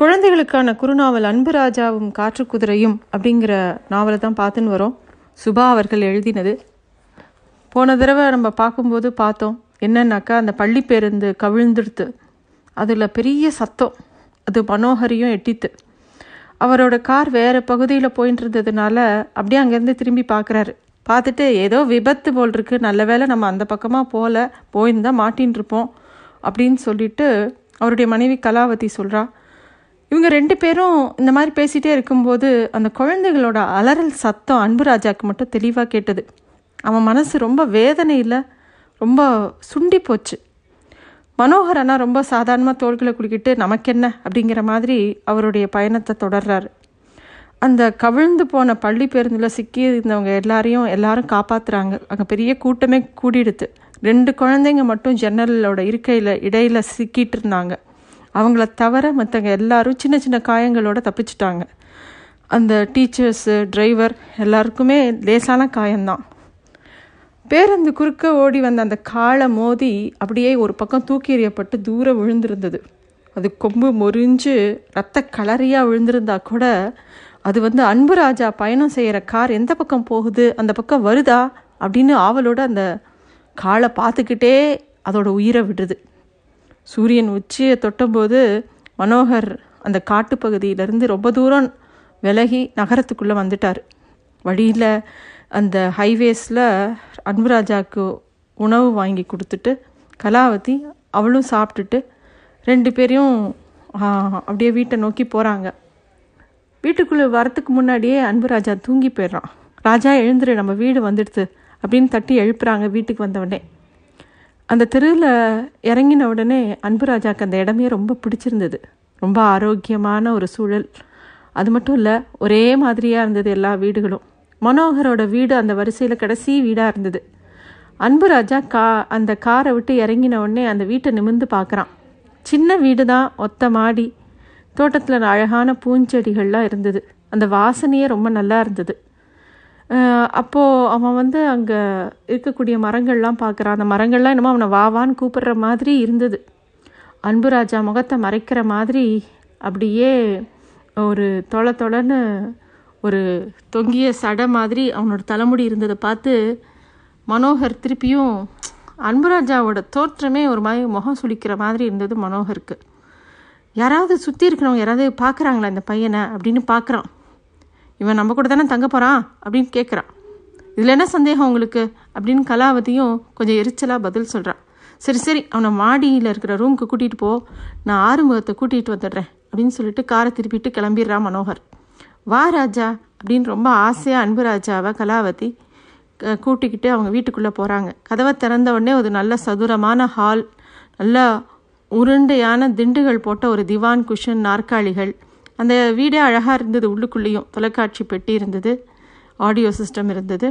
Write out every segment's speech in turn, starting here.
குழந்தைகளுக்கான குறுநாவல் அன்பு ராஜாவும் காற்று குதிரையும் அப்படிங்கிற நாவலை தான் பார்த்துன்னு வரோம். சுபா அவர்கள் எழுதினது. போன தடவை நம்ம பார்க்கும்போது பார்த்தோம். என்னன்னாக்கா அந்த பள்ளி பேருந்து கவிழ்ந்துடுத்து. அதில் பெரிய சத்தம். அது மனோகரியும் எட்டித்து. அவரோட கார் வேறு பகுதியில் போயின்னு இருந்ததுனால அப்படியே அங்கேருந்து திரும்பி பார்க்குறாரு. பார்த்துட்டு ஏதோ விபத்து போல் இருக்கு. நல்ல வேளை நம்ம அந்த பக்கமாக போகல. போயிருந்தால் மாட்டின்னு இருப்போம் அப்படின்னு சொல்லிட்டு அவருடைய மனைவி கலாவதி சொல்கிறா இவங்க ரெண்டு பேரும் இந்த மாதிரி பேசிகிட்டே இருக்கும்போது அந்த குழந்தைகளோட அலறல் சத்தம் அன்புராஜாக்கு மட்டும் தெளிவாக கேட்டது. அவன் மனசு ரொம்ப வேதனையில் ரொம்ப சுண்டி போச்சு. மனோகரனா ரொம்ப சாதாரணமாக தோள்களை குடிக்கிட்டு நமக்கென்ன? அப்படிங்கிற மாதிரி அவருடைய பயணத்தை தொடர்றாரு. அந்த கவிழ்ந்து போன பள்ளி பேருந்தில் சிக்கி இருந்தவங்க எல்லாரையும் எல்லாரும் காப்பாத்துறாங்க. அங்கே பெரிய கூட்டமே கூடிடுது ரெண்டு குழந்தைங்க மட்டும் ஜன்னலோட இருக்கையில் இடையில் சிக்கிட்டு இருந்தாங்க. அவங்கள தவிர மற்றவங்க எல்லாரும் சின்ன சின்ன காயங்களோட தப்பிச்சிட்டாங்க. அந்த டீச்சர்ஸு டிரைவர் எல்லாருக்குமே லேசான காயம்தான். பேருந்து குறுக்க ஓடி வந்த அந்த காலை மோதி அப்படியே ஒரு பக்கம் தூக்கி எறியப்பட்டு தூரம் விழுந்திருந்தது. அது கொம்பு முறிஞ்சு ரத்த கலரியாக விழுந்திருந்தா கூட அது வந்து அன்பு ராஜா பயணம் செய்கிற கார் எந்த பக்கம் போகுது அந்த பக்கம் வருதா அப்படின்னு ஆவலோட அந்த காலை பார்த்துக்கிட்டே அதோட உயிரை விடுது. சூரியன் உச்சியை தொட்டபோது மனோகர் அந்த காட்டுப்பகுதியிலேருந்து ரொம்ப தூரம் விலகி நகரத்துக்குள்ளே வந்துட்டார். வழியில் அந்த ஹைவேஸில் அன்புராஜாவுக்கு உணவு வாங்கி கொடுத்துட்டு கலாவதி அவளும் சாப்பிட்டுட்டு ரெண்டு பேரையும் அப்படியே வீட்டை நோக்கி போகிறாங்க வீட்டுக்குள்ளே வரத்துக்கு முன்னாடியே அன்புராஜா தூங்கி போயிடுறான். ராஜா எழுந்துரு நம்ம வீடு வந்துடுது அப்படின்னு தட்டி எழுப்புறாங்க வீட்டுக்கு வந்தவொடனே அந்த தெருவில் இறங்கின உடனே அன்புராஜாக்கு அந்த இடமே ரொம்ப பிடிச்சிருந்தது. ரொம்ப ஆரோக்கியமான ஒரு சூழல். அது மட்டும் இல்லை ஒரே மாதிரியாக இருந்தது எல்லா வீடுகளும். மனோகரோட வீடு அந்த வரிசையில் கடைசி வீடாக இருந்தது. அன்புராஜா கா அந்த காரை விட்டு இறங்கின உடனே அந்த வீட்டை நிமிர்ந்து பார்க்குறான் சின்ன வீடு தான் ஒத்த மாடி. தோட்டத்தில் அழகான பூஞ்செடிகள்லாம் இருந்தது. அந்த வாசனையே ரொம்ப நல்லா இருந்தது. அப்போது அவன் வந்து அங்கே இருக்கக்கூடிய மரங்கள்லாம் பார்க்குறான். அந்த மரங்கள்லாம் என்னமோ அவனை வாவான்னு கூப்பிடுற மாதிரி இருந்தது. அன்புராஜா முகத்தை மறைக்கிற மாதிரி அப்படியே ஒரு தொலை தொலைன்னு ஒரு தொங்கிய சடை மாதிரி அவனோட தலைமுடி இருந்ததை பார்த்து மனோகர் திருப்பியும் அன்புராஜாவோட தோற்றமே ஒரு மாதிரி முகம் சுளிக்கிற மாதிரி இருந்தது மனோகருக்கு. யாராவது சுற்றி இருக்கிறவங்க யாராவது பார்க்குறாங்களா இந்த பையனை அப்படின்னு பார்க்குறான். இவன் நம்ம கூட தானே தங்க போகிறான் அப்படின்னு கேட்குறான் இதில் என்ன சந்தேகம் உங்களுக்கு? அப்படின்னு கலாவதியும் கொஞ்சம் எரிச்சலாக பதில் சொல்கிறான் சரி சரி அவனை மாடியில் இருக்கிற ரூமுக்கு கூட்டிகிட்டு போ. நான் ஆறுமுகத்தை கூட்டிகிட்டு வந்துடுறேன் அப்படின்னு சொல்லிட்டு காரை திருப்பிட்டு கிளம்பிடுறான் மனோகர். வா ராஜா அப்படின்னு ரொம்ப ஆசையாக அன்பு ராஜாவை கலாவதி கூட்டிக்கிட்டு அவங்க வீட்டுக்குள்ளே போகிறாங்க கதவை திறந்த உடனே ஒரு நல்ல சதுரமான ஹால் நல்ல உருண்டையான திண்டுகள் போட்ட ஒரு திவான் குஷன் நாற்காலிகள் அந்த வீடே அழகாக இருந்தது உள்ளுக்குள்ளேயும். தொலைக்காட்சி பெட்டி இருந்தது ஆடியோ சிஸ்டம் இருந்தது.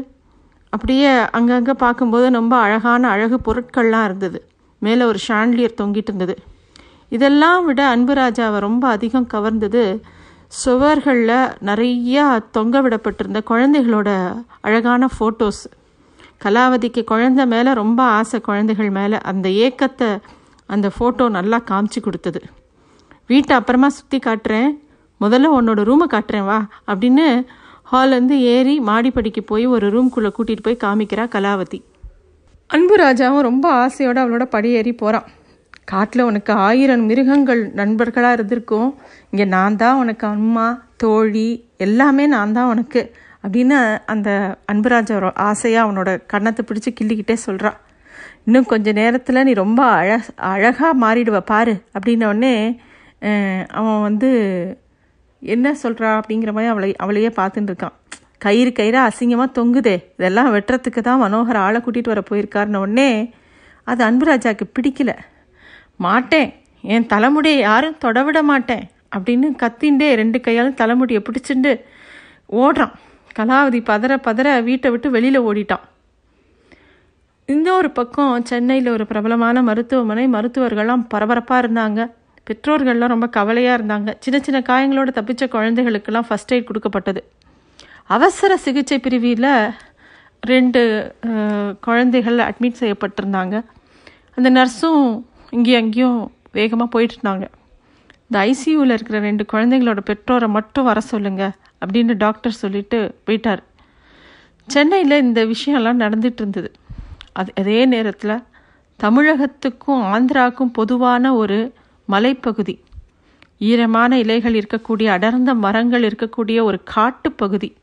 அப்படியே அங்கங்கே பார்க்கும்போது ரொம்ப அழகான அழகு பொருட்கள்லாம் இருந்தது. மேலே ஒரு ஷாண்ட்லியர் தொங்கிட்டு இருந்தது. இதெல்லாம் விட அன்பு ராஜாவை ரொம்ப அதிகம் கவர்ந்தது சுவர்களில் நிறையா தொங்க விடப்பட்டிருந்த குழந்தைகளோட அழகான ஃபோட்டோஸ் கலாவதிக்கு குழந்தை மேலே ரொம்ப ஆசை குழந்தைகள் மேலே. அந்த ஏக்கத்தை அந்த ஃபோட்டோ நல்லா காமிச்சு கொடுத்தது. வீட்டை அப்புறமா சுற்றி காட்டுறேன். முதல்ல உன்னோட ரூமை காட்டுறேன் வா அப்படின்னு ஹால்லேருந்து ஏறி மாடிப்படிக்கு போய் ஒரு ரூம்குள்ளே கூட்டிகிட்டு போய் காமிக்கிறா கலாவதி. அன்பு ராஜாவும் ரொம்ப ஆசையோடு அவளோட படியேறி போகிறான் காட்டில் உனக்கு ஆயிரம் மிருகங்கள் நண்பர்களாக இருந்திருக்கும். இங்கே நான் தான் உனக்கு அம்மா தோழி எல்லாமே நான் தான் உனக்கு அப்படின்னு அந்த அன்புராஜா ஆசையாக அவனோட கன்னத்தை பிடிச்சி கிள்ளிக்கிட்டே சொல்கிறான் இன்னும் கொஞ்ச நேரத்தில் நீ ரொம்ப அழ அழகாக மாறிடுவ பாரு அப்படின்னோடனே அவன் வந்து என்ன சொல்கிறா அப்படிங்கிற மாதிரி அவளை அவளையே பார்த்துட்டு இருக்கான். கயிறு கயிறாக அசிங்கமாக தொங்குதே. இதெல்லாம் வெட்டுறதுக்கு தான் மனோகர் ஆளை கூட்டிகிட்டு வர போயிருக்காருன உடனே அது அன்புராஜாவுக்கு பிடிக்கல. மாட்டேன். என் தலைமுடியை யாரும் தொடவிட மாட்டேன். அப்படின்னு கத்தின்ண்டே ரெண்டு கையாலும் தலைமுடியை பிடிச்சிண்டு ஓடுறான். கலாவதி பதற பதற வீட்டை விட்டு வெளியில் ஓடிட்டான். இன்னொரு பக்கம் சென்னையில் ஒரு பிரபலமான மருத்துவமனை மருத்துவர்கள்லாம் பரபரப்பாக இருந்தாங்க. பெற்றோர்கள்லாம் ரொம்ப கவலையாக இருந்தாங்க. சின்ன சின்ன காயங்களோட தப்பிச்ச குழந்தைகளுக்கெல்லாம் ஃபஸ்ட் எய்ட் கொடுக்கப்பட்டது. அவசர சிகிச்சை பிரிவில் ரெண்டு குழந்தைகள் அட்மிட் செய்யப்பட்டிருந்தாங்க. அந்த நர்ஸும் இங்கேயும் அங்கேயும் வேகமாக போயிட்டு இருந்தாங்க. இந்த ஐசியூவில் இருக்கிற ரெண்டு குழந்தைங்களோட பெற்றோரை மட்டும் வர சொல்லுங்க அப்படின்னு டாக்டர் சொல்லிட்டு போயிட்டார். சென்னையில் இந்த விஷயம்லாம் நடந்துட்டு இருந்தது. அது அதே நேரத்தில் தமிழகத்துக்கும் ஆந்திராவுக்கும் பொதுவான ஒரு மலைப்பகுதி. ஈரமான இலைகள் இருக்கக்கூடிய அடர்ந்த மரங்கள் இருக்கக்கூடிய ஒரு காட்டுப்பகுதி.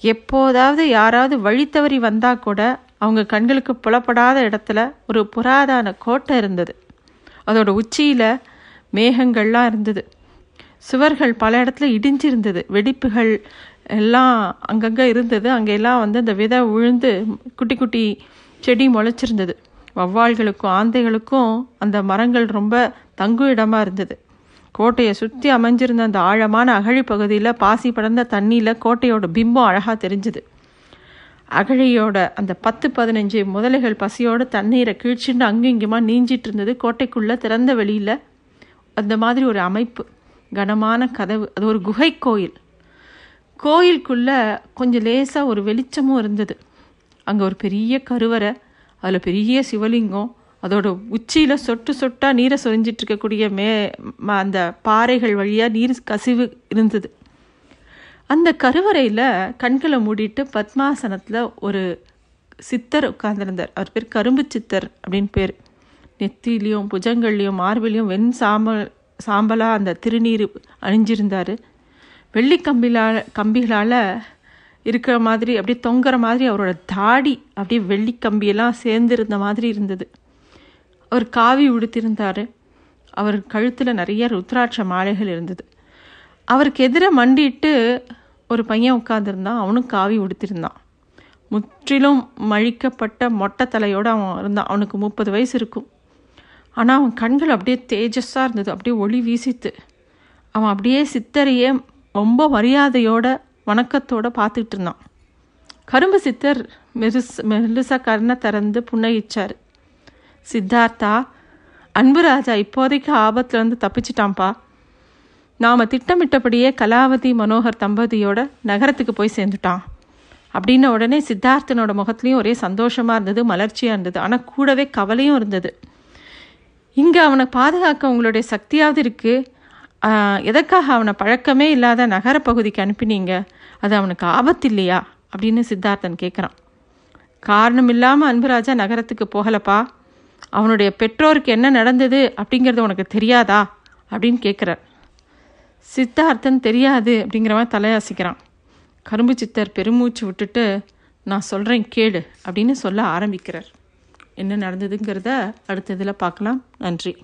எப்போதாவது யாராவது வழி தவறி வந்தால் கூட அவங்க கண்களுக்கு புலப்படாத இடத்துல ஒரு புராதான கோட்டை இருந்தது. அதோட உச்சியில் மேகங்கள்லாம் இருந்தது. சுவர்கள் பல இடத்துல இடிஞ்சிருந்தது. வெடிப்புகள் எல்லாம் அங்கங்கே இருந்தது. அங்கெல்லாம் வந்து அந்த விதை உழுந்து குட்டி குட்டி செடி முளைச்சிருந்தது. வவ்வால்களுக்கும் ஆந்தைகளுக்கும் அந்த மரங்கள் ரொம்ப தங்கு இடமாக இருந்தது. கோட்டையை சுற்றி அமைஞ்சிருந்த அந்த ஆழமான அகழி பகுதியில் பாசி படர்ந்த தண்ணியில் கோட்டையோட பிம்பம் அழகாக தெரிஞ்சுது. அகழியோட அந்த பத்து பதினஞ்சு முதலைகள் பசியோட தண்ணீரை கீழ்ச்சிண்டு அங்கும் இங்குமா நீஞ்சிட்டு இருந்தது. கோட்டைக்குள்ளே திறந்த வெளியில் அந்த மாதிரி ஒரு அமைப்பு கனமான கதவு. அது ஒரு குகை கோயில். கோயிலுக்குள்ளே கொஞ்சம் லேசாக ஒரு வெளிச்சமும் இருந்தது. அங்கே ஒரு பெரிய கருவறை அதில் பெரிய சிவலிங்கம் அதோட உச்சியில் சொட்டு சொட்டாக நீரை சொரிஞ்சிட்டு இருக்கக்கூடிய மே அந்த பாறைகள் வழியாக நீர் கசிவு இருந்தது. அந்த கருவறையில் கண்களை மூடிட்டு பத்மாசனத்தில் ஒரு சித்தர் உட்கார்ந்திருந்தார். அவர் பேர் கரும்பு சித்தர் அப்படின்னு பேர். நெத்திலையும் புஜங்கள்லையும் மார்பிலையும் வெண் சாம்பல் சாம்பலாக அந்த திருநீர் அணிஞ்சிருந்தார். வெள்ளி கம்பிலால் கம்பிகளால் இருக்கிற மாதிரி அப்படியே தொங்குற மாதிரி அவரோட தாடி அப்படியே வெள்ளி கம்பியெல்லாம் சேர்ந்துருந்த மாதிரி இருந்தது. அவர் காவி உடுத்திருந்தார். அவர் கழுத்தில் நிறைய ருத்ராட்ச மாலைகள் இருந்தது. அவருக்கு எதிரே மண்டிட்டு ஒரு பையன் உட்காந்துருந்தான் அவனும் காவி உடுத்திருந்தான். முற்றிலும் மழிக்கப்பட்ட மொட்டை தலையோடு அவன் இருந்தான். அவனுக்கு முப்பது வயசு இருக்கும். ஆனால் அவன் கண்கள் அப்படியே தேஜஸாக இருந்தது. அப்படியே ஒளி வீசித்து. அவன் அப்படியே சித்தரையே ரொம்ப மரியாதையோடு வணக்கத்தோட பார்த்துட்டு இருந்தான். கரும்பு சித்தர் மெருஸ் மெல்லுசா கண்ணை திறந்து புன்னகிச்சார். சித்தார்த்தா அன்புராஜா இப்போதைக்கு ஆபத்துலேருந்து தப்பிச்சிட்டான்ப்பா. நாம் திட்டமிட்டபடியே கலாவதி மனோகர் தம்பதியோட நகரத்துக்கு போய் சேர்ந்துட்டான். அப்படின்ன உடனே சித்தார்த்தனோட முகத்துலேயும் ஒரே சந்தோஷமாக இருந்தது மலர்ச்சியாக இருந்தது. ஆனால் கூடவே கவலையும் இருந்தது. இங்கே அவனை பாதுகாக்க உங்களுடைய சக்தியாவது இருக்குது எதற்காக அவனை பழக்கமே இல்லாத நகரப்பகுதிக்கு அனுப்பினீங்க? அது அவனுக்கு ஆபத்து இல்லையா அப்படின்னு சித்தார்த்தன் கேட்குறான். காரணம் இல்லாமல் அன்புராஜா நகரத்துக்கு போகலப்பா. அவனுடைய பெற்றோருக்கு என்ன நடந்தது அப்படிங்கிறது உனக்கு தெரியாதா? அப்படின்னு கேட்குறார். சித்தார்த்தன் தெரியாது அப்படிங்கிற மாதிரி தலையாசிக்கிறான். கரும்பு சித்தர் பெருமூச்சு விட்டுட்டு நான் சொல்கிறேன் கேடு அப்படின்னு சொல்ல ஆரம்பிக்கிறார். என்ன நடந்ததுங்கிறத அடுத்த இதில் பார்க்கலாம். நன்றி.